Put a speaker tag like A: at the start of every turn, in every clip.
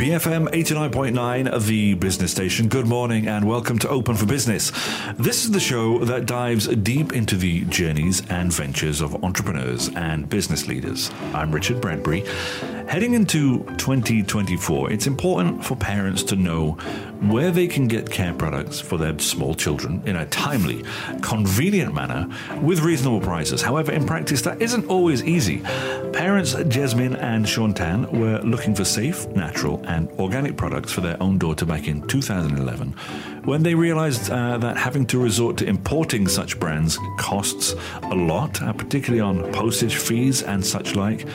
A: BFM 89.9, the business station. Good morning and welcome to Open for Business. This is the show that dives deep into the journeys and ventures of entrepreneurs and business leaders. I'm Richard Bradbury. Heading into 2024, it's important for parents to know where they can get care products for their small children in a timely, convenient manner with reasonable prices. However, in practice, that isn't always easy. Parents Jesmine and Sean Tan were looking for safe, natural, and organic products for their own daughter back in 2011 when they realized uh, that having to resort to importing such brands costs a lot, uh, particularly on postage fees and such like.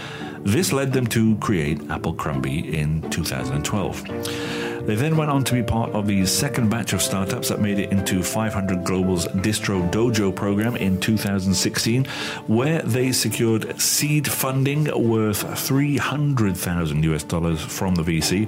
A: This led them to create Applecrumby in 2012. They then went on to be part of the second batch of startups that made it into 500 Global's Distro Dojo program in 2016, where they secured seed funding worth 300,000 US dollars from the VC.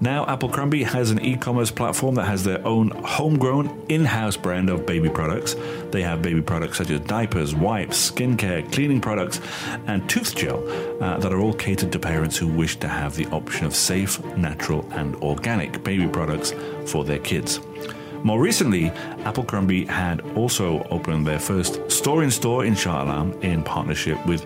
A: Now, Applecrumby has an e commerce platform that has their own homegrown in house brand of baby products. They have baby products such as diapers, wipes, skincare, cleaning products, and tooth gel uh, that are all catered to parents who wish to have the option of safe, natural, and organic organic baby products for their kids. More recently, Applecrumby had also opened their first store in store in Shah Alam in partnership with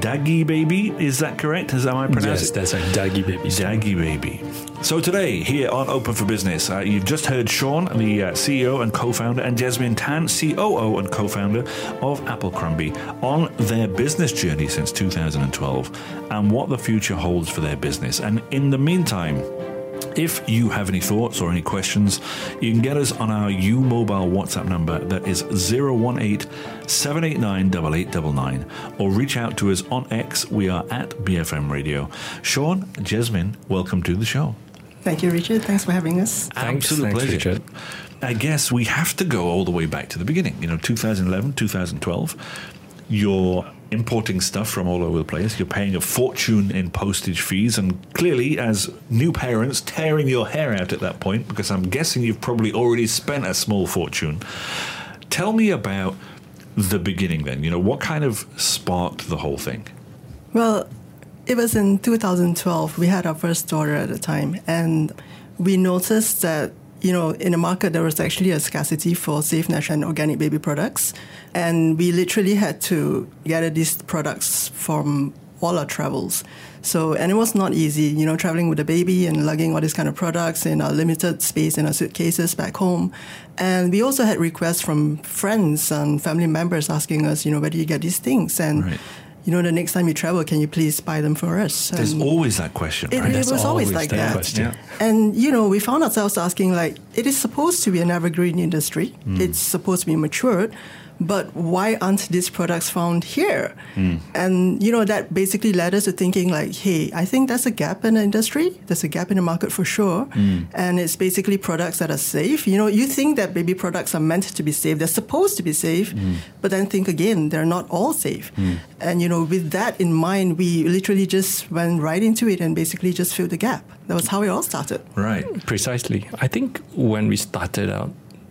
A: Daggeebaby. Is that correct? Is that I pronounce
B: yes, that's right. Daggeebaby.
A: Daggy Baby. So today, here on Open for Business, uh, you've just heard Sean, the uh, CEO and co-founder, and Jesmine Tan, COO and co-founder of Applecrumby, on their business journey since 2012 and what the future holds for their business. And in the meantime, if you have any thoughts or any questions, you can get us on our U Mobile WhatsApp number that is 018 789 8899 or reach out to us on X. We are at BFM Radio. Sean, Jesmine, welcome to the show.
C: Thank you, Richard. Thanks for having us.
B: Thanks,
A: Absolute
B: thanks,
A: pleasure.
B: Richard.
A: I guess we have to go all the way back to the beginning. You know, 2011, 2012. You're importing stuff from all over the place. You're paying a fortune in postage fees, and clearly, as new parents, tearing your hair out at that point because I'm guessing you've probably already spent a small fortune. Tell me about the beginning then. You know, what kind of sparked the whole thing?
C: Well, it was in 2012. We had our first daughter at the time, and we noticed that you know, in the market, there was actually a scarcity for safe, natural, and organic baby products. And we literally had to gather these products from all our travels. So, and it was not easy, you know, traveling with a baby and lugging all these kind of products in our limited space in our suitcases back home. And we also had requests from friends and family members asking us, you know, where do you get these things? And
A: Right.
C: You know, the next time you travel, can you please buy them for us?
A: There's always that question,
C: it,
A: right?
C: it
B: That's
C: was always
B: always
C: like
B: the
C: that.
B: question.
A: Yeah.
C: And you know, we found ourselves asking like, it is supposed to be an evergreen industry.
A: Hmm.
C: It's supposed to be matured, but why aren't these products found here?
A: Hmm.
C: And you know, that basically led us to thinking like, hey, I think there's a gap in the industry. There's a gap in the market for sure.
A: Hmm.
C: And it's basically products that are safe. You know, you think that baby products are meant to be safe. They're supposed to be safe,
A: Hmm.
C: but then think again, they're not all safe. And you know, with that in mind, we literally just went right into it and basically just filled the gap. That was how it all started.
A: Right.
B: Precisely. I think when we started out,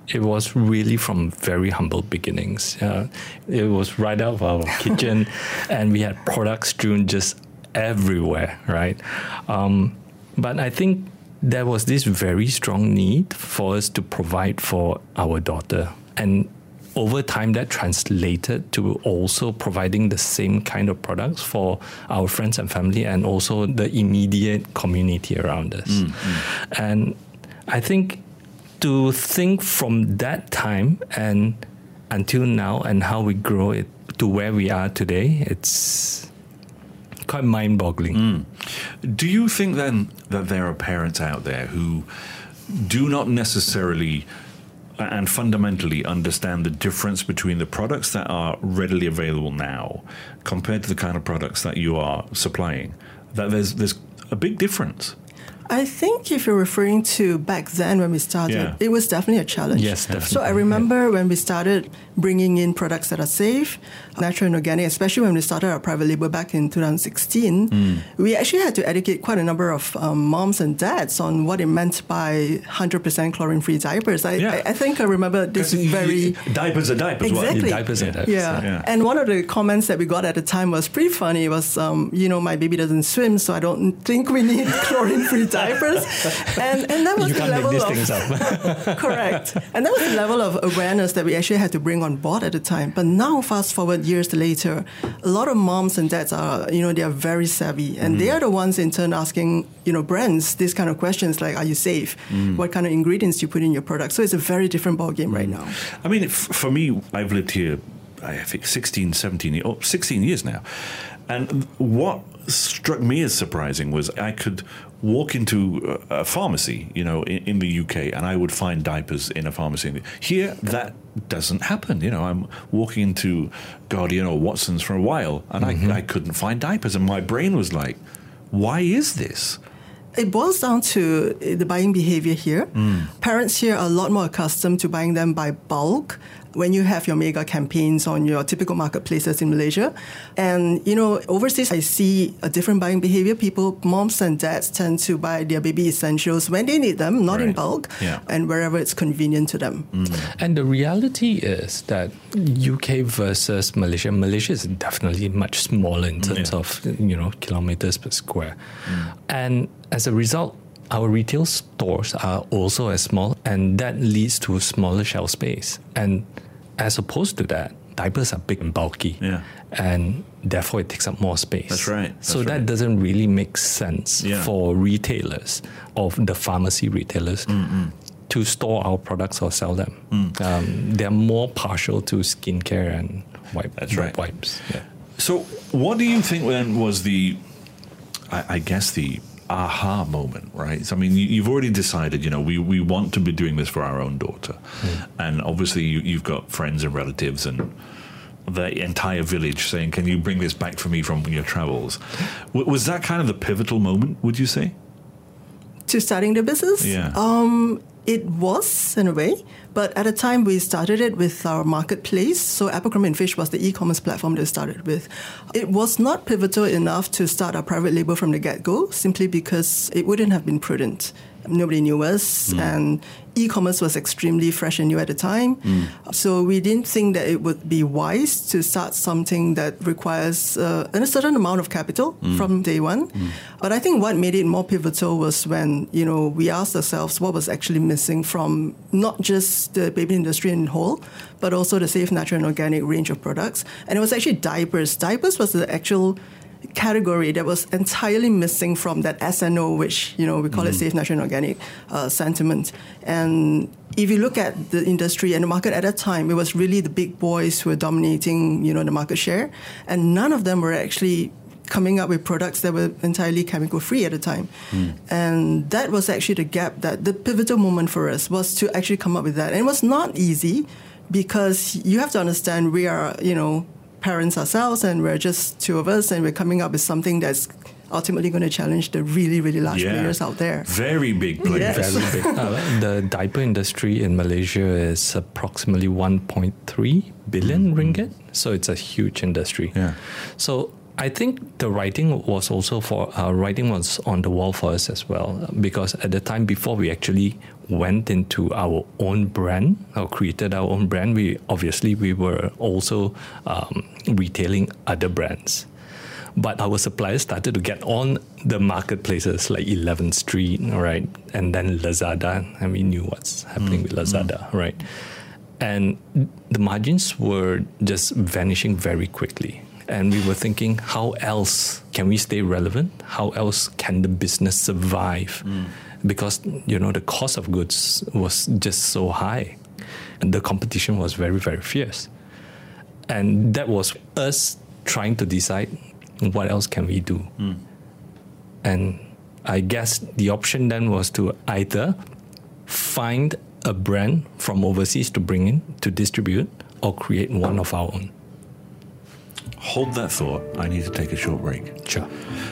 B: it was really from very humble beginnings. Uh, it was right out of our kitchen, and we had products strewn just everywhere, right? Um, but I think there was this very strong need for us to provide for our daughter. And over time, that translated to also providing the same kind of products for our friends and family and also the immediate community around us. And I think to think from that time and until now and how we grow it to where we are today, it's quite mind boggling. Hmm.
A: Do you think then that there are parents out there who do not necessarily and fundamentally understand the difference between the products that are readily available now compared to the kind of products that you are supplying? That there's there's a big difference.
C: I think if you're referring to back then when we started,
A: Yeah.
C: it was definitely a challenge.
B: Yes, definitely.
C: So I remember when we started bringing in products that are safe, natural and organic, especially when we started our private label back in 2016,
A: Hmm.
C: we actually had to educate quite a number of um, moms and dads on what it meant by 100% chlorine-free diapers. I,
A: Yeah.
C: I, I think I remember this very...
A: you- diapers are diapers. what?
C: Exactly.
B: Diapers are diapers,
C: Yeah.
A: Yeah.
C: And one of the comments that we got at the time was pretty funny. It was, um, you know, my baby doesn't swim, so I don't think we need chlorine-free diapers. And, and that was
B: You
C: the level of,
B: things up.
C: Correct. And that was the level of awareness that we actually had to bring on board at the time. But now, fast forward years later, a lot of moms and dads are, you know, they are very savvy. And they mm. are the ones in turn asking, you know, brands these kind of questions like, are you safe? Mm. What kind of ingredients do you put in your product? So it's a very different ballgame right mm. now.
A: I mean, f- for me, I've lived here, I think 16, 17, oh, 16 years now. And what struck me as surprising was I could walk into a pharmacy, you know, in, in the UK, and I would find diapers in a pharmacy. Here, that doesn't happen. You know, I'm walking into Guardian or Watson's for a while, and I, I couldn't find diapers, and my brain was like, why is this?
C: It boils down to uh, the buying behavior here. Parents here are a lot more accustomed to buying them by bulk when you have your mega campaigns on your typical marketplaces in Malaysia. And, you know, overseas, I see a different buying behavior. People, moms and dads tend to buy their baby essentials when they need them, not in bulk,
A: Yeah.
C: and wherever it's convenient to them. Mm.
B: And the reality is that UK versus Malaysia, Malaysia is definitely much smaller in terms
A: Yeah.
B: of you know kilometers per square, mm. and as a result, our retail stores are also as small, and that leads to smaller shelf space. And as opposed to that, diapers are big and bulky,
A: Yeah.
B: and therefore it takes up more space.
A: That's right,
B: so
A: that's
B: that
A: right.
B: doesn't really make sense
A: Yeah.
B: for retailers of the pharmacy retailers to store our products or sell them.
A: Mm.
B: Um, they're more partial to skincare and wipe,
A: That's right.
B: wipes. Yeah.
A: So, what do you think then was the, I, I guess the aha moment, right? So, I mean, you, you've already decided, you know, we, we want to be doing this for our own daughter, and obviously you, you've got friends and relatives and the entire village saying, "Can you bring this back for me from your travels?" W- was that kind of the pivotal moment? Would you say?
C: To starting the business?
A: Yeah.
C: Um, it was in a way, but at the time we started it with our marketplace. So Applecrumby and Fish was the e-commerce platform that we started with. It was not pivotal enough to start our private label from the get-go, simply because it wouldn't have been prudent. Nobody knew us, mm. and e-commerce was extremely fresh and new at the time. Mm. So we didn't think that it would be wise to start something that requires uh, a certain amount of capital mm. from day one. But I think what made it more pivotal was when you know we asked ourselves what was actually missing from not just the baby industry in whole, but also the safe, natural, and organic range of products. And it was actually diapers. Diapers was the actual category that was entirely missing from that SNO, which you know we call it safe, natural, organic uh, sentiment. And if you look at the industry and the market at that time, it was really the big boys who were dominating, you know, the market share, and none of them were actually coming up with products that were entirely chemical free at the time. And that was actually the gap that the pivotal moment for us was to actually come up with that. And it was not easy because you have to understand we are, you know, parents ourselves and we're just two of us and we're coming up with something that's ultimately going to challenge the really, really large players out there.
A: Very big players.
C: Yes.
B: Very big. Uh, the diaper industry in Malaysia is approximately 1.3 billion ringgit. So it's a huge industry.
A: Yeah.
B: So I think the writing was also for uh, writing was on the wall for us as well because at the time before we actually went into our own brand or created our own brand, we obviously we were also um, retailing other brands. But our suppliers started to get on the marketplaces like 11th Street, right? And then Lazada, and we knew what's happening with Lazada, right? And the margins were just vanishing very quickly. And we were thinking, how else can we stay relevant? How else can the business survive? Because, you know, the cost of goods was just so high. And the competition was very, very fierce. And that was us trying to decide what else can we do. Hmm. And I guess the option then was to either find a brand from overseas to bring in to distribute or create one of our own.
A: Hold that thought. I need to take a short break.
B: Sure.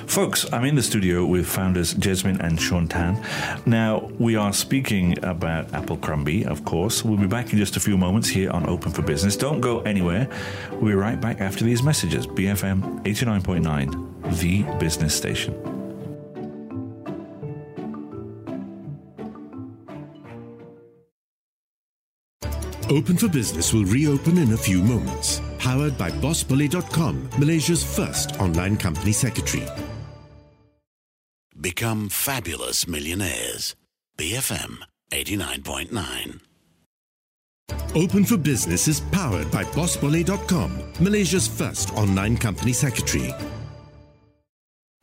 A: Folks, I'm in the studio with founders Jesmine and Sean Tan. Now, we are speaking about Apple Applecrumby, of course. We'll be back in just a few moments here on Open for Business. Don't go anywhere. We'll be right back after these messages. BFM 89.9, the business station.
D: Open for Business will reopen in a few moments. Powered by BossBully.com, Malaysia's first online company secretary.
E: Become fabulous millionaires. BFM 89.9.
D: Open for Business is powered by BossBully.com, Malaysia's first online company secretary.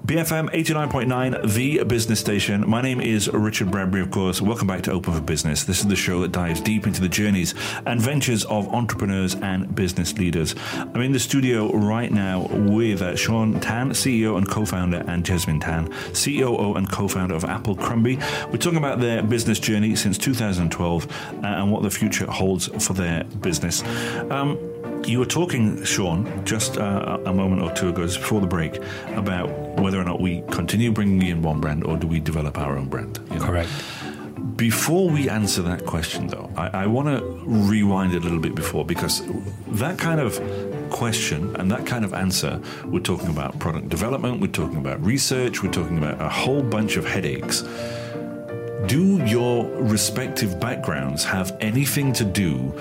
A: BFM 89.9, the business station. My name is Richard Bradbury, of course. Welcome back to Open for Business. This is the show that dives deep into the journeys and ventures of entrepreneurs and business leaders. I'm in the studio right now with uh, Sean Tan, CEO and co founder, and Jesmine Tan, COO and co founder of Applecrumby. We're talking about their business journey since 2012 uh, and what the future holds for their business. Um, you were talking, Sean, just uh, a moment or two ago, just before the break, about whether or not we continue bringing in one brand or do we develop our own brand. you know?
B: Correct.
A: Before we answer that question, though, I, I want to rewind a little bit before because that kind of question and that kind of answer, we're talking about product development, we're talking about research, we're talking about a whole bunch of headaches. Do your respective backgrounds have anything to do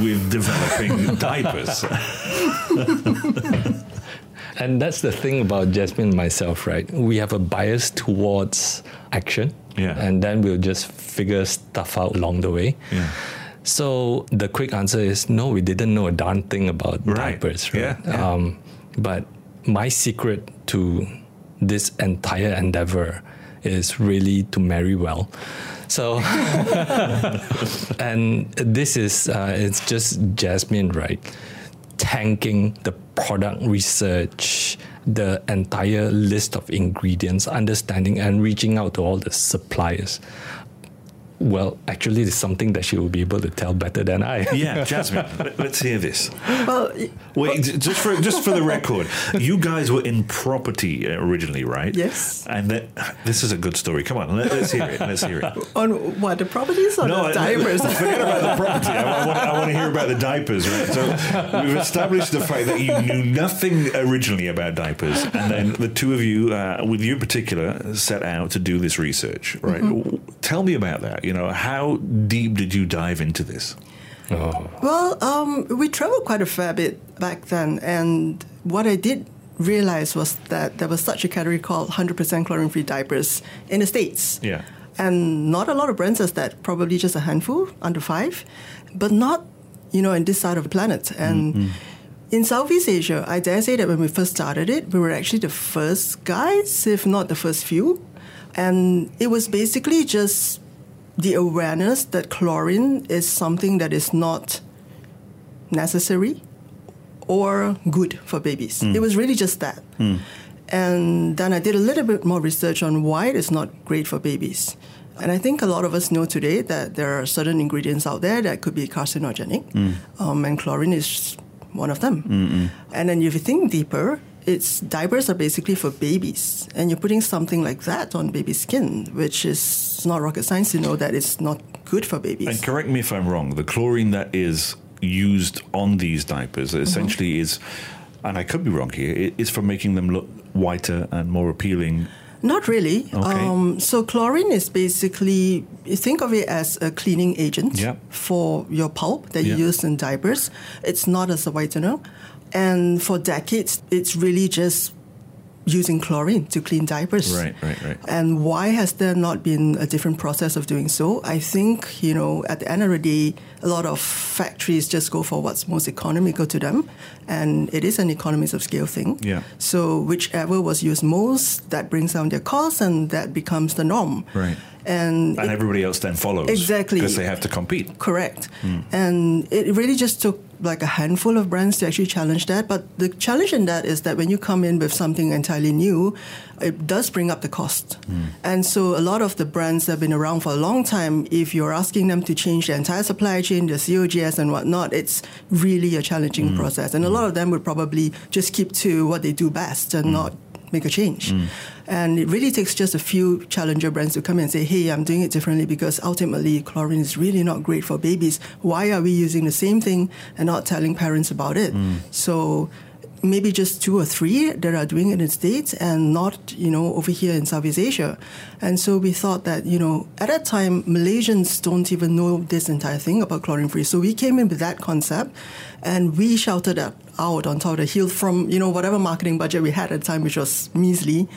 A: with developing diapers?
B: And that's the thing about Jesmine and myself, right? We have a bias towards action.
A: Yeah.
B: And then we'll just figure stuff out along the way.
A: Yeah.
B: So the quick answer is no, we didn't know a darn thing about
A: Right.
B: diapers, right?
A: Yeah, yeah.
B: Um, but my secret to this entire endeavor is really to marry well. So, and this is, uh, it's just Jesmine, right? Tanking the product research, the entire list of ingredients, understanding and reaching out to all the suppliers. Well, actually, it's something that she will be able to tell better than I.
A: yeah, Jesmine, let- let's hear this.
C: Well,
A: Wait, j- just for just for the record, you guys were in property originally, right?
C: Yes.
A: And that, this is a good story. Come on, let, us hear it. Let's hear it.
C: on what the properties or the
A: I-
C: diapers?
A: Forget about the property. I, want, I want to hear about the diapers, right? So we've established the fact that you knew nothing originally about diapers, and then the two of you, uh, with you in particular, set out to do this research, right? Tell me about that. You know, how deep did you dive into this?
C: Well, um, we traveled quite a fair bit back then, and what I did realize was that there was such a category called 100% chlorine-free diapers in the States.
A: Yeah.
C: And not a lot of brands has that, probably just a handful, under five, but not, you know, in this side of the planet. And in Southeast Asia, I dare say that when we first started it, we were actually the first guys, if not the first few. And it was basically just the awareness that chlorine is something that is not necessary or good for babies. Mm. It was really just that. Mm. And then I did a little bit more research on why it is not great for babies. And I think a lot of us know today that there are certain ingredients out there that could be carcinogenic, mm. um, and chlorine is one of them. And then if you think deeper, it's diapers are basically for babies, and you're putting something like that on baby skin, which is not rocket science to know that it's not good for babies.
A: And correct me if I'm wrong. The chlorine that is used on these diapers essentially is, and I could be wrong here, it's for making them look whiter and more appealing.
C: Not really.
A: Okay.
C: Um, so chlorine is basically you think of it as a cleaning agent
A: Yeah.
C: for your pulp that
A: Yeah.
C: you use in diapers. It's not as a whitener, and for decades, it's really just using chlorine to clean diapers.
A: Right, right, right.
C: And why has there not been a different process of doing so? I think, you know, at the end of the day, a lot of factories just go for what's most economical to them. And it is an economies of scale thing.
A: Yeah.
C: So whichever was used most, that brings down their costs and that becomes the norm.
A: Right.
C: And,
A: And
C: it-
A: everybody else then follows.
C: Exactly.
A: Because they have to compete.
C: Correct. Hmm. And it really just took like a handful of brands to actually challenge that. But the challenge in that is that when you come in with something entirely new, it does bring up the cost. Hmm. And so a lot of the brands that have been around for a long time, if you're asking them to change their entire supply chain, their COGS and whatnot, it's really a challenging hmm. process. And a lot hmm. of them would probably just keep to what they do best and not make a change. And it really takes just a few challenger brands to come in and say, hey, I'm doing it differently because ultimately chlorine is really not great for babies. Why are we using the same thing and not telling parents about it? Mm. So maybe just two or three that are doing it in the States and not, you know, over here in Southeast Asia. And so we thought that, you know, at that time, Malaysians don't even know this entire thing about chlorine free. So we came in with that concept and we shouted that out on top of the hill from, you know, whatever marketing budget we had at the time, which was measly.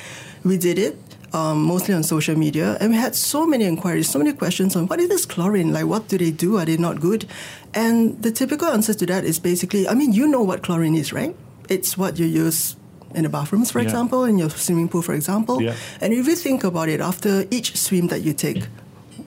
C: We did it. Um, mostly on social media, and we had so many inquiries, so many questions on what is this chlorine? Like, what do they do? Are they not good? And the typical answer to that is basically, I mean, you know what chlorine is, right? It's what you use in the bathrooms, for
A: Yeah.
C: example, in your swimming pool, for example.
A: Yeah.
C: And if you think about it, after each swim that you take,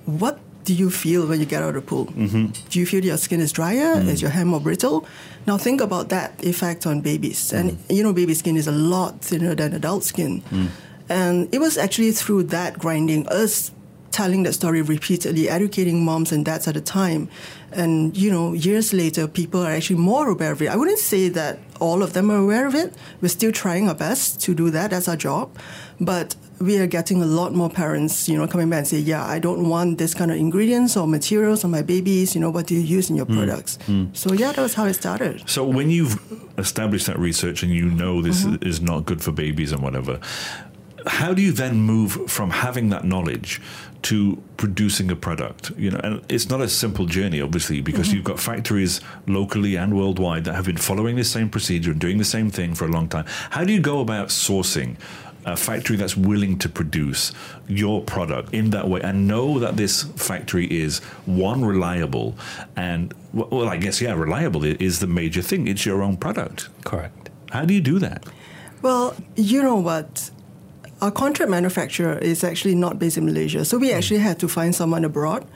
C: what do you feel when you get out of the pool? Mm-hmm. Do you feel your skin is drier?
A: Mm.
C: Is your hair more brittle? Now think about that effect on babies. And you know, baby skin is a lot thinner than adult skin.
A: Mm.
C: And it was actually through that grinding, us telling that story repeatedly, educating moms and dads at the time. And, you know, years later, people are actually more aware of it. I wouldn't say that all of them are aware of it. We're still trying our best to do that. That's our job. But we are getting a lot more parents, you know, coming back and say, yeah, I don't want this kind of ingredients or materials on my babies. You know, what do you use in your hmm. products? Hmm. So, yeah, that was how it started.
A: So when you've established that research and you know this mm-hmm. is not good for babies and whatever, how do you then move from having that knowledge to producing a product? You know, and it's not a simple journey, obviously, because mm-hmm. you've got factories locally and worldwide that have been following the same procedure and doing the same thing for a long time. How do you go about sourcing? A factory that's willing to produce your product in that way and know that this factory is one reliable and well I guess yeah reliable is the major thing it's your own product
B: Correct.
A: how do you do that
C: Well, you know what? Our contract manufacturer is actually not based in Malaysia, so we hmm. actually had to find someone abroad.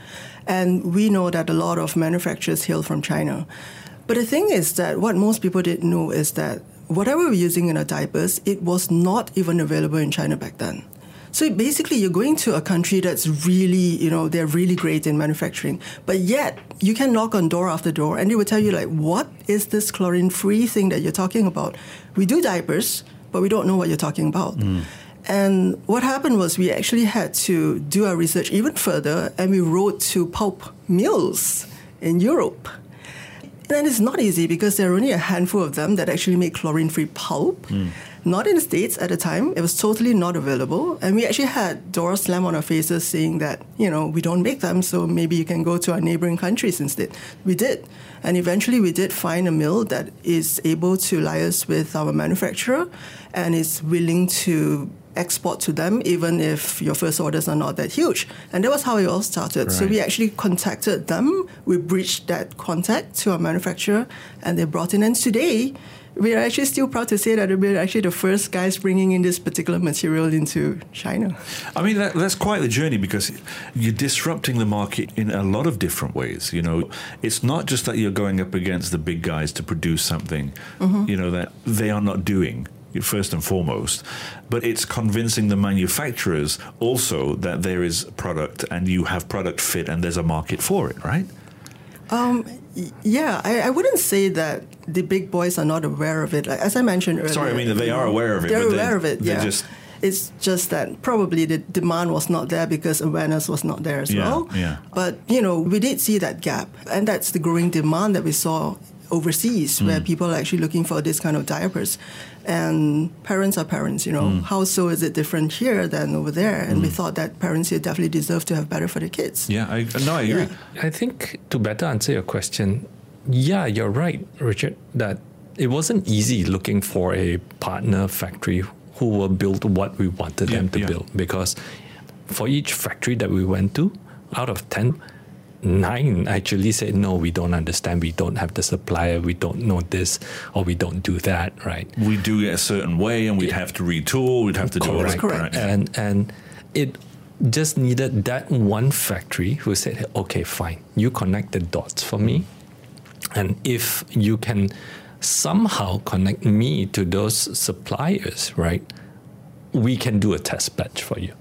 C: And we know that a lot of manufacturers hail from China. But the thing is that what most people didn't know is that whatever we're using in our diapers, it was not even available in China back then. So basically, you're going to a country that's really, you know, they're really great in manufacturing, but yet you can knock on door after door, and they will tell you like, "What is this chlorine-free thing that you're talking about? We do diapers, but we don't know what you're talking about." Hmm. And what happened was we actually had to do our research even further, and we wrote to pulp mills in Europe. And it's not easy because there are only a handful of them that actually make chlorine free pulp. Hmm. Not in the States at the time. It was totally not available. And we actually had doors slam on our faces saying that, you know, we don't make them, so maybe you can go to our neighboring countries instead. We did. And eventually we did find a mill that is able to liaise with our manufacturer and is willing to export to them even if your first orders are not that huge. And that was how it all started. So we actually contacted them. We breached that contact to our manufacturer and they brought in. And today, we are actually still proud to say that we're actually the first guys bringing in this particular material into China.
A: I mean, that, that's quite the journey because you're disrupting the market in a lot of different ways. You know, it's not just that you're going up against the big guys to produce something, mm-hmm. you know, that they are not doing. First and foremost, but it's convincing the manufacturers also that there is product and you have product fit and there's a market for it, right?
C: Yeah, I, I wouldn't say that the big boys are not aware of it. Like, as I mentioned earlier.
A: Sorry, I mean they are aware of it,
C: They're aware of it. Yeah.
A: just-
C: It's just that probably the demand was not there because awareness was not there as
A: Yeah,
C: well.
A: yeah.
C: But you know, we did see that gap, and that's the growing demand that we saw overseas, where
A: Mm.
C: people are actually looking for this kind of diapers. And parents are parents, you know.
A: Mm.
C: How so is it different here than over there? And we thought that parents here definitely deserve to have better for their kids.
A: Yeah, I, no, I agree.
C: Yeah.
B: I think to better answer your question, yeah, you're right, Richard, that it wasn't easy looking for a partner factory who will build what we wanted
A: Yeah,
B: them to
A: yeah.
B: build. Because for each factory that we went to, out of 10, nine actually said, no, we don't understand, we don't have the supplier, we don't know this, or we don't do that, right?
A: We do it a certain way and we'd have to retool, we'd have to do all that.
C: Correct.
A: right?
B: And and it just needed that one factory who said, okay, fine, you connect the dots for me. And if you can somehow connect me to those suppliers, right, we can do a test batch for you.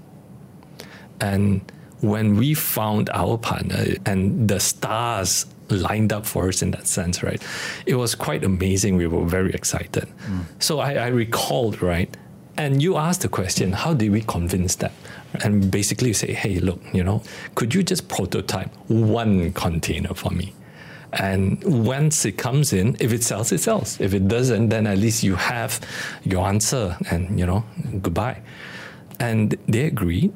B: And when we found our partner and the stars lined up for us in that sense, right, it was quite amazing. We were very excited. Mm. So I, I recalled, right, and you asked the question, how did we convince them? And basically you say, hey, look, you know, could you just prototype one container for me? And once it comes in, if it sells, it sells. If it doesn't, then at least you have your answer and, you know, goodbye. And they agreed.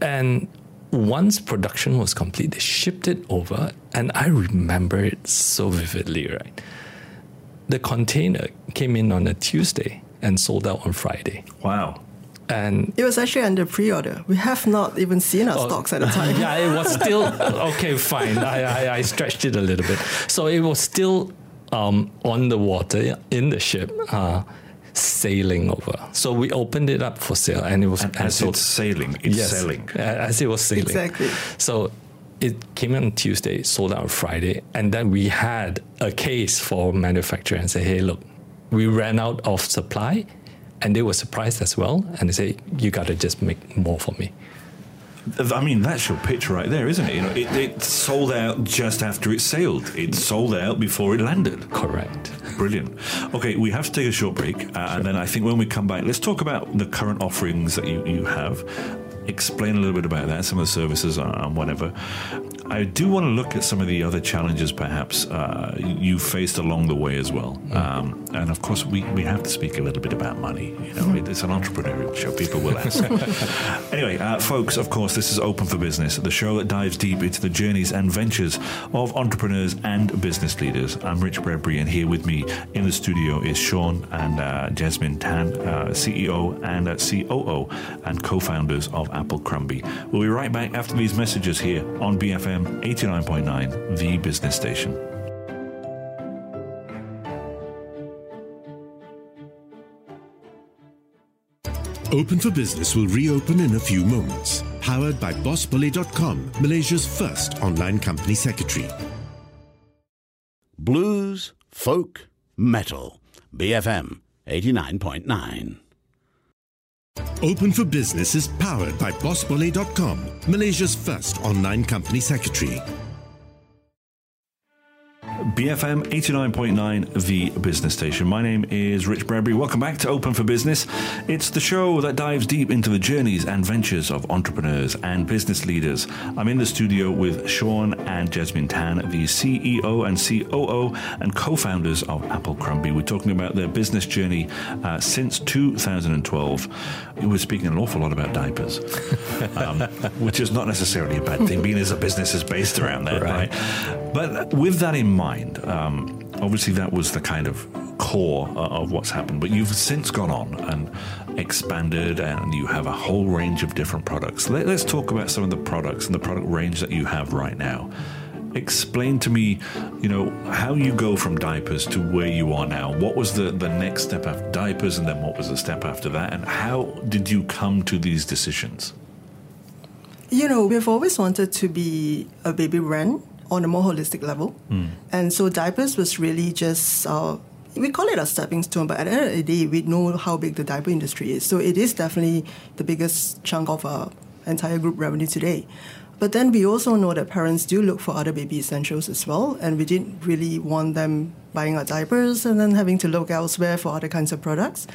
B: And once production was complete, they shipped it over. And I remember it so vividly, right? The container came in on a Tuesday and sold out on Friday.
A: Wow.
B: And
C: It was actually under pre-order. We have not even seen our stocks at the time.
B: yeah, it was still okay. Fine, I, I, I stretched it a little bit. So it was still um, on the water in the ship, uh, sailing over. So we opened it up for sale, and it was
A: And
B: and
A: as
B: sold-
A: it's sailing, it's
B: Yes,
A: selling.
B: as it was sailing.
C: Exactly.
B: So it came in on Tuesday, sold out on Friday, and then we had a case for manufacturer and say, hey, look, we ran out of supply, and they were surprised as well, and they say, you got to just make more for me.
A: I mean, that's your pitch right there, isn't it? You know, it, it sold out just after it sailed. It sold out before it landed.
B: Correct.
A: Brilliant. Okay, we have to take a short break, uh, and then I think when we come back, let's talk about the current offerings that you, you have. Explain a little bit about that, some of the services uh, and whatever. I do want to look at some of the other challenges perhaps uh, you faced along the way as well. Um, and of course, we, we have to speak a little bit about money. You know, it's an entrepreneurial show. People will ask. anyway, uh, folks, of course, this is Open for Business, the show that dives deep into the journeys and ventures of entrepreneurs and business leaders. I'm Rich Bradbury, and here with me in the studio is Sean and uh, Jesmine Tan, uh, CEO and uh, COO and co-founders of Applecrumby. We'll be right back after these messages here on BFM 89.9, the business station.
D: Open for Business will reopen in a few moments. Powered by BossBully.com, Malaysia's first online company secretary.
E: Blues, folk, metal. BFM 89.9.
D: Open for Business is powered by BossBully.com, Malaysia's first online company secretary.
A: BFM 89.9, the business station. My name is Rich Bradbury. Welcome back to Open for Business. It's the show that dives deep into the journeys and ventures of entrepreneurs and business leaders. I'm in the studio with Sean and Jesmine Tan, the CEO and COO and co founders of Applecrumby. We're talking about their business journey uh, since 2012. We're speaking an awful lot about diapers, um, which is not necessarily a bad thing, being as a business is based around that,
B: Right.
A: right? But with that in mind, um, obviously that was the kind of core uh, of what's happened. But you've since gone on and expanded, and you have a whole range of different products. Let, us talk about some of the products and the product range that you have right now. Explain to me, you know, how you go from diapers to where you are now. What was the, the next step after diapers, and then what was the step after that, and how did you come to these decisions?
C: You know, we've always wanted to be a baby brand on a more holistic level. And so diapers was really just, uh, we call it a stepping stone, but at the end of the day, we know how big the diaper industry is. So it is definitely the biggest chunk of our entire group revenue today. But then we also know that parents do look for other baby essentials as well, and we didn't really want them buying our diapers and then having to look elsewhere for other kinds of products.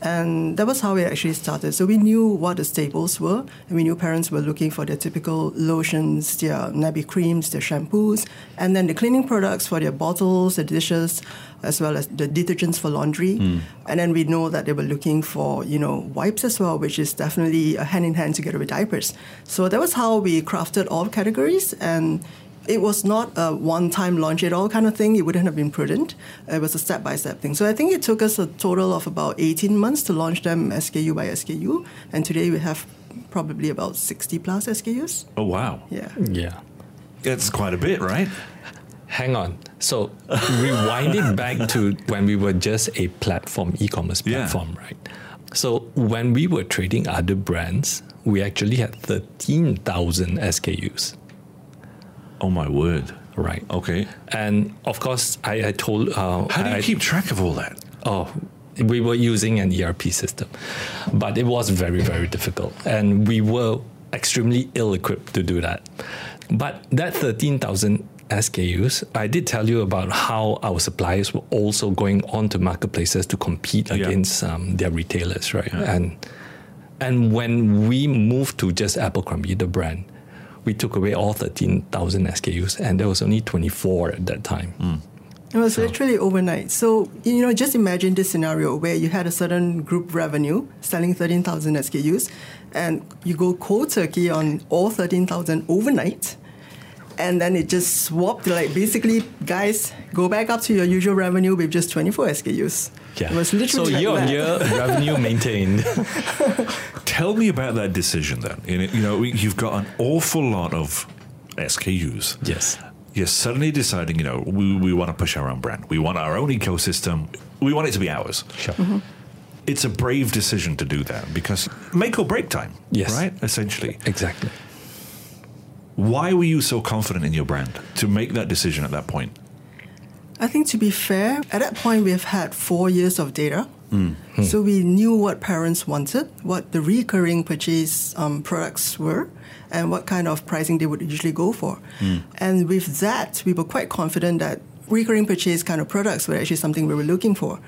C: And that was how it actually started. So we knew what the staples were, and we knew parents were looking for their typical lotions, their nappy creams, their shampoos, and then the cleaning products for their bottles, the dishes, as well as the detergents for laundry. Hmm. And then we know that they were looking for, you know, wipes as well, which is definitely a hand in hand together with diapers. So that was how we crafted all categories and it was not a one-time launch it all kind of thing. It wouldn't have been prudent. It was a step-by-step thing. So I think it took us a total of about 18 months to launch them SKU by SKU, and today we have probably about 60 plus SKUs.
A: Oh, wow.
C: Yeah.
B: Yeah.
A: It's quite a bit, right?
B: Hang on. So rewind it back to when we were just a platform, e-commerce
A: Yeah.
B: platform, right? So when we were trading other brands, we actually had 13,000 SKUs,
A: Oh, my word.
B: right?
A: Okay.
B: And of course, I, I told. Uh,
A: How do you
B: I-
A: keep track of all that?
B: Oh, we were using an ERP system, but it was very, very difficult. And we were extremely ill equipped to do that. But that 13,000 SKUs, I did tell you about how our suppliers were also going on to marketplaces to compete
A: Yeah.
B: against um, their retailers, right? And and when we moved to just Apple Applecrumby, the brand, we took away all 13,000 SKUs, and there was only 24 at that time.
C: It was literally overnight. So, you know, just imagine this scenario where you had a certain group revenue selling 13,000 SKUs and you go cold turkey on all 13,000 overnight. And then it just swapped, like basically, guys, go back up to your usual revenue with just 24 SKUs. Yeah. It was literally
B: so
C: like
B: year on year revenue maintained.
A: Tell me about that decision then. You know- You know, you've got an awful lot of SKUs.
B: Yes.
A: You're suddenly deciding, you know, we, we want to push our own brand. We want our own ecosystem. We want it to be ours.
B: Sure. Mm-hmm.
A: It's a brave decision to do that because make or break time.
B: Yes.
A: Right? Essentially.
B: Exactly.
A: Why were you so confident in your brand to make that decision at that point?
C: I think to be fair, at that point we've had four years of data.
A: Hmm.
C: So we knew what parents wanted, what the recurring purchase um, products were, and what kind of pricing they would usually go for.
A: Hmm.
C: And with that, we were quite confident that recurring purchase kind of products were actually something we were looking for.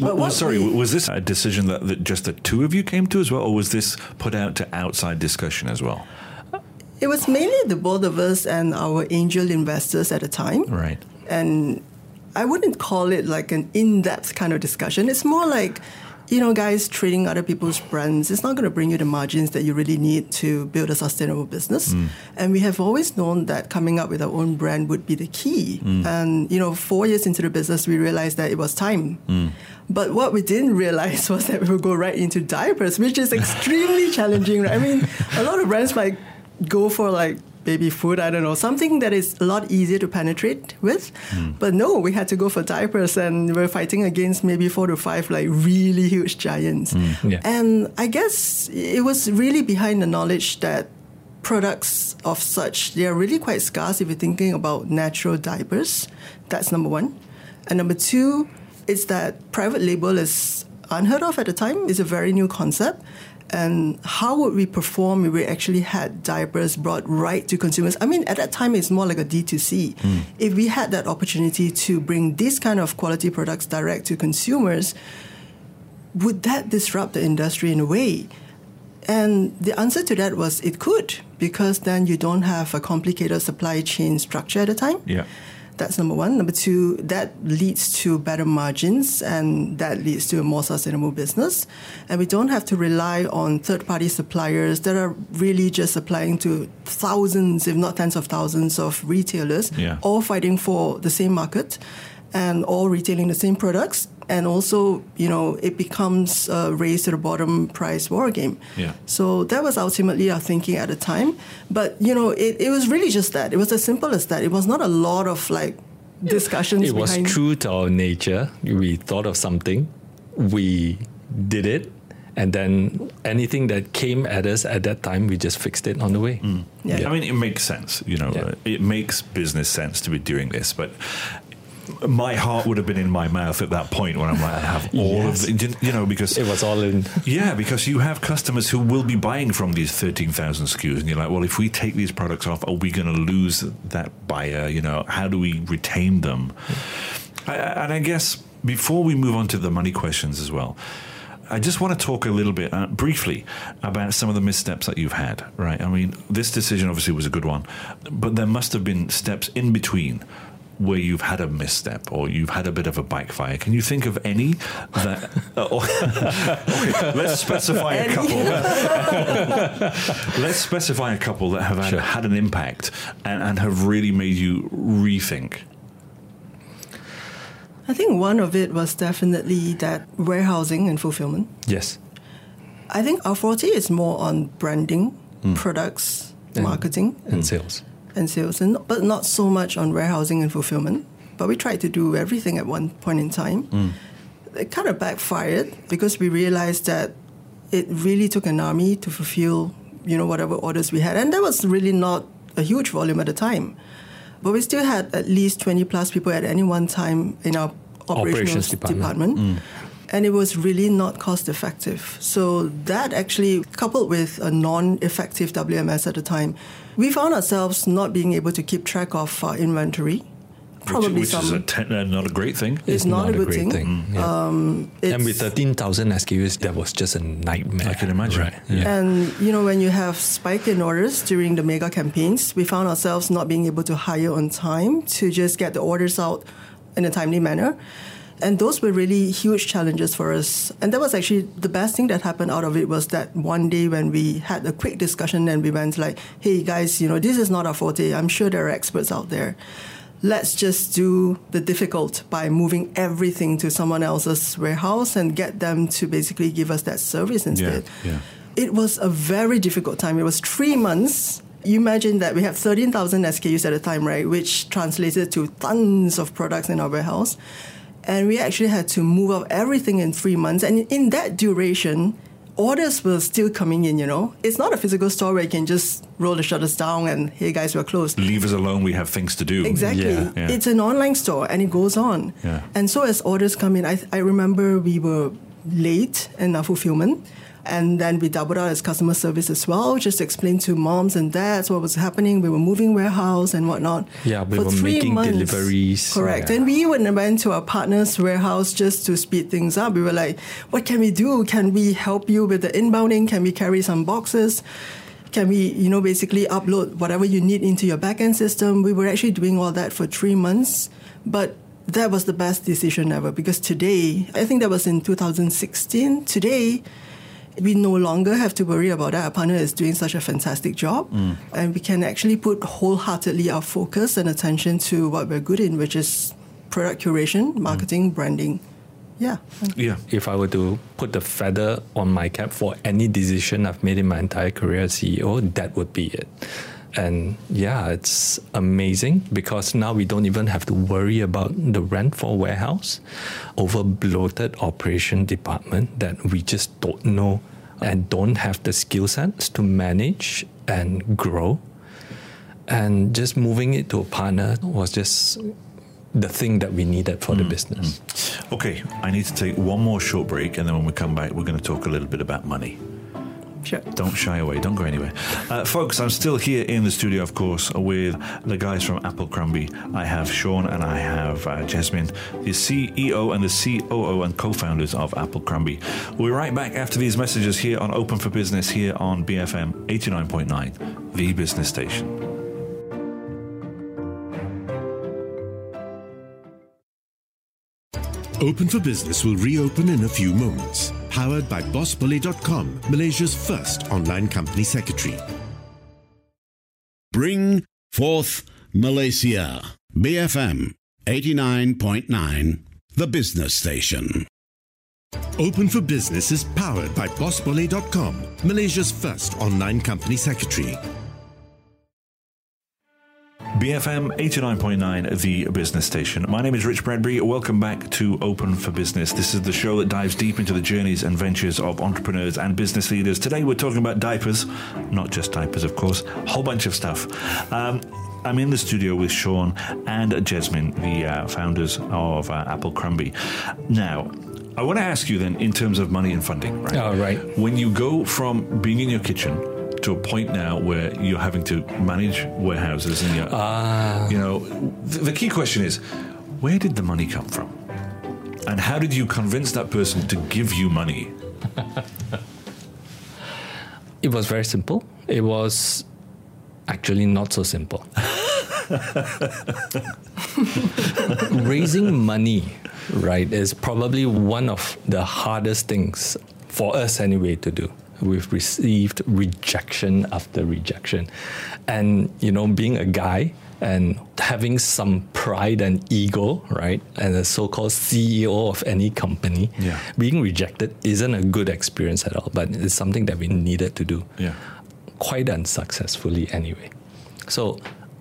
A: Well, sorry,
C: we-
A: was this a decision that, that just the two of you came to as well, or was this put out to outside discussion as well?
C: It was mainly the both of us and our angel investors at the time.
A: Right.
C: And I wouldn't call it like an in depth kind of discussion. It's more like, you know, guys trading other people's brands. It's not going to bring you the margins that you really need to build a sustainable business. Mm. And we have always known that coming up with our own brand would be the key. Mm. And, you know, four years into the business, we realized that it was time. Mm. But what we didn't realize was that we would go right into diapers, which is extremely challenging. Right? I mean, a lot of brands might go for like baby food, I don't know, something that is a lot easier to penetrate with. Hmm. But no, we had to go for diapers and we're fighting against maybe four to five like really huge giants. Hmm.
B: Yeah.
C: And I guess it was really behind the knowledge that products of such, they are really quite scarce if you're thinking about natural diapers. That's number one. And number two, is that private label is unheard of at the time. It's a very new concept. And how would we perform if we actually had diapers brought right to consumers? I mean, at that time, it's more like a D2C. Hmm. If we had that opportunity to bring this kind of quality products direct to consumers, would that disrupt the industry in a way? And the answer to that was it could, because then you don't have a complicated supply chain structure at the time.
A: Yeah.
C: That's number one. Number two, that leads to better margins and that leads to a more sustainable business. And we don't have to rely on third party suppliers that are really just supplying to thousands, if not tens of thousands, of retailers,
A: Yeah.
C: all fighting for the same market and all retailing the same products. And also, you know, it becomes a race to the bottom price war game.
A: Yeah.
C: So that was ultimately our thinking at the time. But, you know, it, it was really just that. It was as simple as that. It was not a lot of like discussions
B: It was
C: behind
B: true to our nature. We thought of something, we did it, and then anything that came at us at that time, we just fixed it on the way. Mm.
C: Yeah.
A: I mean, it makes sense. You know,
B: Yeah.
A: it makes business sense to be doing this, but. My heart would have been in my mouth at that point when I'm like, I have all
B: Yes.
A: of the, you know, because
B: It was all in.
A: Yeah, because you have customers who will be buying from these 13,000 SKUs, and you're like, well, if we take these products off, are we going to lose that buyer? You know, how do we retain them? I, I- and I guess before we move on to the money questions as well, I just want to talk a little bit uh, briefly about some of the missteps that you've had, right? I mean, this decision obviously was a good one, but there must have been steps in between where you've had a misstep or you've had a bit of a backfire. Can you think of any that? or- okay, let's specify a couple. let's specify a couple that have had,
B: Sure.
A: had an impact and, and have really made you rethink.
C: I think one of it was definitely that warehousing and fulfillment.
B: Yes.
C: I think our forte is more on branding, mm. products,
B: And-
C: marketing,
B: And sales.
C: And sales, and but not so much on warehousing and fulfillment. But we tried to do everything at one point in time. Mm. It kind of backfired because we realized that it really took an army to fulfill, you know, whatever orders we had, and that was really not a huge volume at the time. But we still had at least 20 plus people at any one time in our operations,
B: Operations department.
C: department. Mm. And it was really not cost effective. So that actually, coupled with a non-effective WMS at the time, we found ourselves not being able to keep track of our inventory. Probably
A: which, which is a te- uh, not a great thing.
C: It's not a good
B: great
C: thing.
B: yeah. and with 13,000 SKUs, that was just a nightmare.
A: I can imagine.
B: Right. Yeah.
C: And you know, when you have spike in orders during the mega campaigns, we found ourselves not being able to hire on time to just get the orders out in a timely manner. And those were really huge challenges for us. And that was actually the best thing that happened out of it was that one day when we had a quick discussion and we went like, hey guys, you know, this is not our forte. I'm sure there are experts out there. Let's just do the difficult by moving everything to someone else's warehouse and get them to basically give us that service instead.
A: yeah.
C: It was a very difficult time. It was three months. You imagine that we have 13,000 SKUs at a time, right? Which translated to tons of products in our warehouse. And we actually had to move up everything in three months. And in that duration, orders were still coming in, you know? It's not a physical store where you can just roll the shutters down and, hey guys, we're closed.
A: Leave us alone. We have things to do.
C: Exactly.
B: Yeah.
A: Yeah.
C: It's an online store and it goes on.
A: Yeah.
C: And so as orders come in, I, I remember we were late in our fulfillment. And then we doubled out as customer service as well, just to explain to moms and dads what was happening. We were moving warehouse and whatnot.
B: Yeah, we
C: For
B: were
C: three
B: making
C: months.
B: deliveries.
C: Correct.
B: Yeah.
C: And we even went to our partner's warehouse just to speed things up. We were like, what can we do? Can we help you with the inbounding? Can we carry some boxes? Can we, you know, basically upload whatever you need into your backend system? We were actually doing all that for three months. But that was the best decision ever because today, I think that was in 2016. Today, we no longer have to worry about that. Our partner is doing such a fantastic job, mm. and we can actually put wholeheartedly our focus and attention to what we're good in, which is product curation, mm. marketing, branding. Yeah.
A: Yeah.
B: if I were to put the feather on my cap for any decision I've made in my entire career as CEO, that would be it. And yeah, it's amazing because now we don't even have to worry about the rent for a warehouse, over bloated operation department that we just don't know and don't have the skill sets to manage and grow. And just moving it to a partner was just the thing that we needed for the mm. business. Mm.
A: Okay, I need to take one more short break, and then when we come back, we're going to talk a little bit about money. Don't shy away. Don't go anywhere. Uh, folks, I'm still here in the studio, of course, with the guys from Applecrumby. I have Sean and I have uh, Jesmine, the CEO and the COO and co founders of Applecrumby. We'll be right back after these messages here on Open for Business here on BFM 89.9, the business station.
D: Open for Business will reopen in a few moments. Powered by BossBully.com, Malaysia's first online company secretary.
E: Bring forth Malaysia. BFM 89.9, the business station.
D: Open for Business is powered by BossBully.com, Malaysia's first online company secretary.
A: BFM 89.9, the business station. My name is Rich Bradbury. Welcome back to Open for Business. This is the show that dives deep into the journeys and ventures of entrepreneurs and business leaders. Today we're talking about diapers, not just diapers, of course, a whole bunch of stuff. Um, I'm in the studio with Sean and Jesmine, the uh, founders of uh, Applecrumby. Now, I want to ask you then, in terms of money and funding, right?
B: Oh, right.
A: When you go from being in your kitchen to a point now where you're having to manage warehouses and you're, ah. you know, th- the key question is, where did the money come from? And how did you convince that person to give you money?
B: It was very simple. It was actually not so simple. Raising money, right, is probably one of the hardest things for us anyway to do. We've received rejection after rejection. And, you know, being a guy and having some pride and ego, right, and a so called CEO of any company,
A: Yeah.
B: being rejected isn't a good experience at all, but it's something that we needed to do
A: Yeah.
B: quite unsuccessfully anyway. So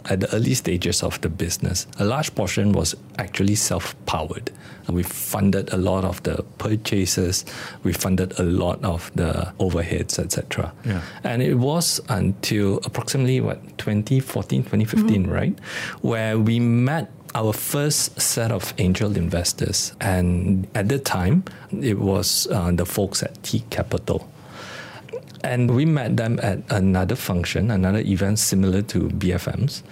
B: at the early stages of the business, a large portion was actually self powered. We funded a lot of the purchases, we funded a lot of the overheads, etc.
A: Yeah.
B: And it was until approximately what 2014, 2015, right, where we met our first set of angel investors, and at the time, it was uh, the folks at T Capital. And we met them at another function, another event similar to BFM's.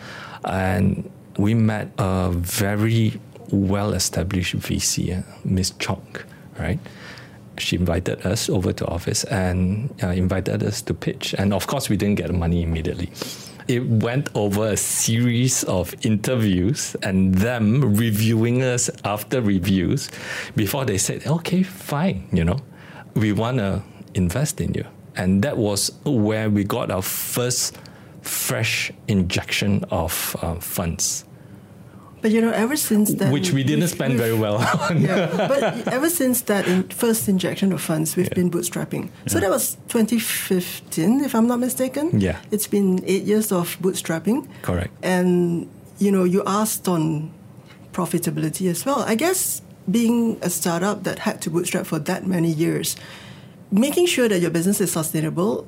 B: And we met a very well established VC, uh, Miss Chalk, right? She invited us over to office and uh, invited us to pitch. And of course, we didn't get the money immediately. It went over a series of interviews and them reviewing us after reviews before they said, okay, fine, you know, we want to invest in you. And that was where we got our first fresh injection of uh, funds,
C: But you know, ever since then,
B: which we didn't spend very well on.
C: yeah, but ever since that in first injection of funds, we've
B: Yeah.
C: been bootstrapping. So that was 2015, if I'm not mistaken.
B: Yeah.
C: it's been eight years of bootstrapping.
B: Correct.
C: And you know, you asked on profitability as well. I guess being a startup that had to bootstrap for that many years, making sure that your business is sustainable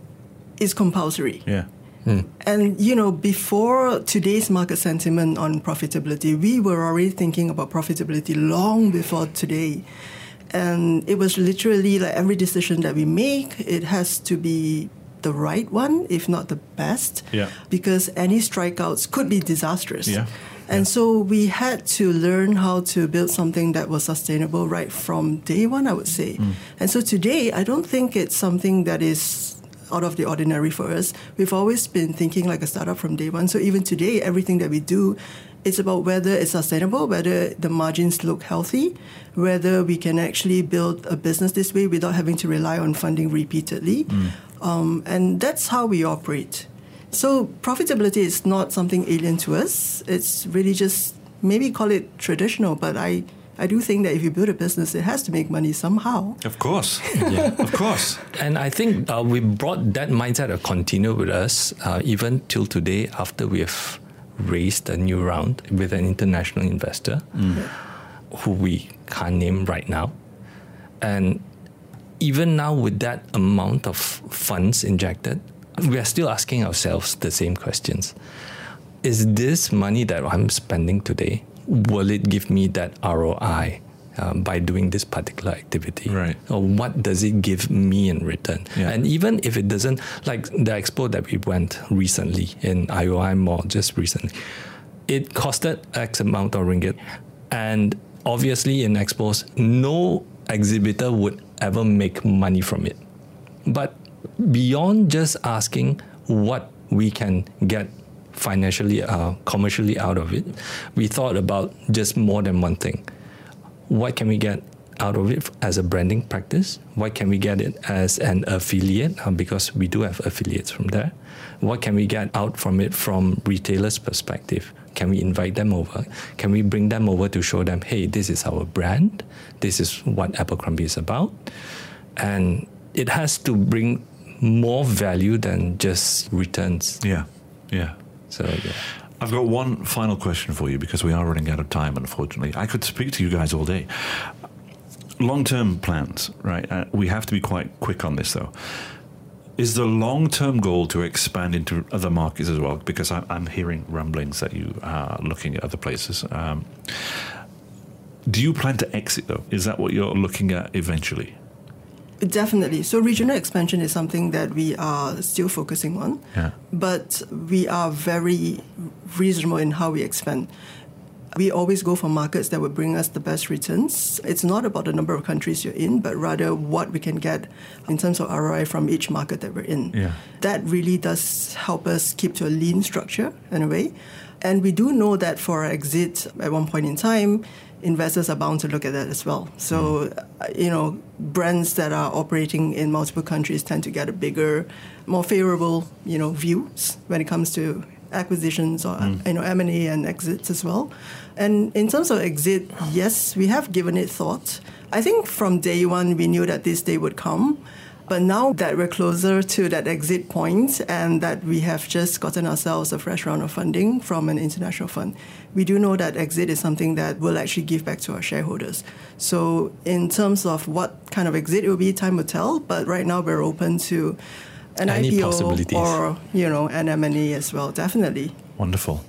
C: is compulsory.
A: Yeah. Hmm.
C: And you know, before today's market sentiment on profitability, we were already thinking about profitability long before today. And it was literally like every decision that we make, it has to be the right one, if not the best.
A: Yeah.
C: Because any strikeouts could be disastrous.
A: Yeah.
C: And so we had to learn how to build something that was sustainable right from day one, I would say. And so today, I don't think it's something that is out of the ordinary for us. We've always been thinking like a startup from day one. So even today, everything that we do, it's about whether it's sustainable, whether the margins look healthy, whether we can actually build a business this way without having to rely on funding repeatedly. Um, and that's how we operate. So profitability is not something alien to us. It's really just maybe call it traditional, but I, I do think that if you build a business, it has to make money somehow.
A: Of course. Yeah. of course.
B: And I think uh, we brought that mindset to continue with us uh, even till today after we have raised a new round with an international investor who we can't name right now. And even now, with that amount of funds injected, we are still asking ourselves the same questions. Is this money that I'm spending today, will it give me that ROI um, by doing this particular activity?
A: Right.
B: Or what does it give me in return?
A: Yeah.
B: And even if it doesn't, like the expo that we went recently in IOI Mall just recently, it costed X amount of ringgit. And obviously, in expos, no exhibitor would ever make money from it. But beyond just asking what we can get financially, uh, commercially out of it, we thought about just more than one thing. What can we get out of it as a branding practice? What can we get it as an affiliate? Uh, because we do have affiliates from there. What can we get out from it from retailers' perspective? Can we invite them over? Can we bring them over to show them, hey, this is our brand. This is what Applecrumby is about, and it has to bring more value than just returns.
A: Yeah. Yeah.
B: So yeah.
A: I've got one final question for you because we are running out of time, unfortunately. I could speak to you guys all day. Long term plans, right? Uh, we have to be quite quick on this, though. Is the long term goal to expand into other markets as well? Because I, I'm hearing rumblings that you are looking at other places. Um, do you plan to exit, though? Is that what you're looking at eventually?
C: Definitely. So regional expansion is something that we are still focusing on.
A: Yeah.
C: But we are very reasonable in how we expand. We always go for markets that will bring us the best returns. It's not about the number of countries you're in, but rather what we can get in terms of ROI from each market that we're in.
A: Yeah.
C: That really does help us keep to a lean structure in a way. And we do know that for our exit at one point in time, investors are bound to look at that as well. So, uh, you know, brands that are operating in multiple countries tend to get a bigger, more favorable, you know, views when it comes to acquisitions or you know M&A and exits as well. And in terms of exit, yes, we have given it thought. I think from day one we knew that this day would come. But now that we're closer to that exit point and that we have just gotten ourselves a fresh round of funding from an international fund, we do know that exit is something that will actually give back to our shareholders. So, in terms of what kind of exit it will be, time will tell. But right now, we're open to an
B: Any
C: IPO or you know an M&A as well. Definitely.
A: Wonderful.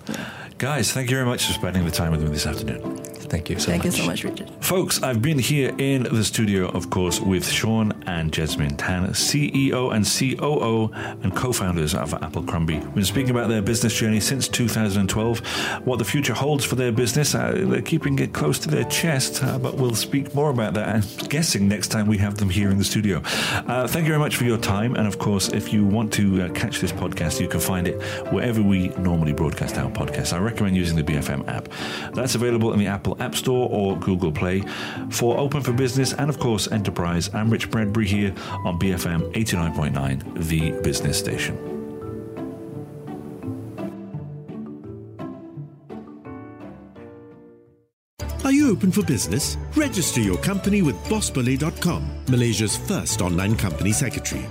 A: Guys, thank you very much for spending the time with me this afternoon.
B: Thank you so
C: Thank
B: much.
C: you so much, Richard.
A: Folks, I've been here in the studio, of course, with Sean and Jesmine Tan, CEO and COO and co founders of Applecrumby. We've been speaking about their business journey since 2012, what the future holds for their business. Uh, they're keeping it close to their chest, uh, but we'll speak more about that, I'm guessing, next time we have them here in the studio. Uh, thank you very much for your time. And of course, if you want to uh, catch this podcast, you can find it wherever we normally broadcast our podcasts. I recommend using the BFM app. That's available in the Apple App Store or Google Play. For Open for Business and, of course, Enterprise, I'm Rich Bradbury here on BFM 89.9, the business station.
D: Are you open for business? Register your company with bossbelly.com, Malaysia's first online company secretary.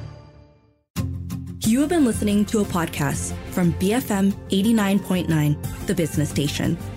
F: You have been listening to a podcast from BFM 89.9, the business station.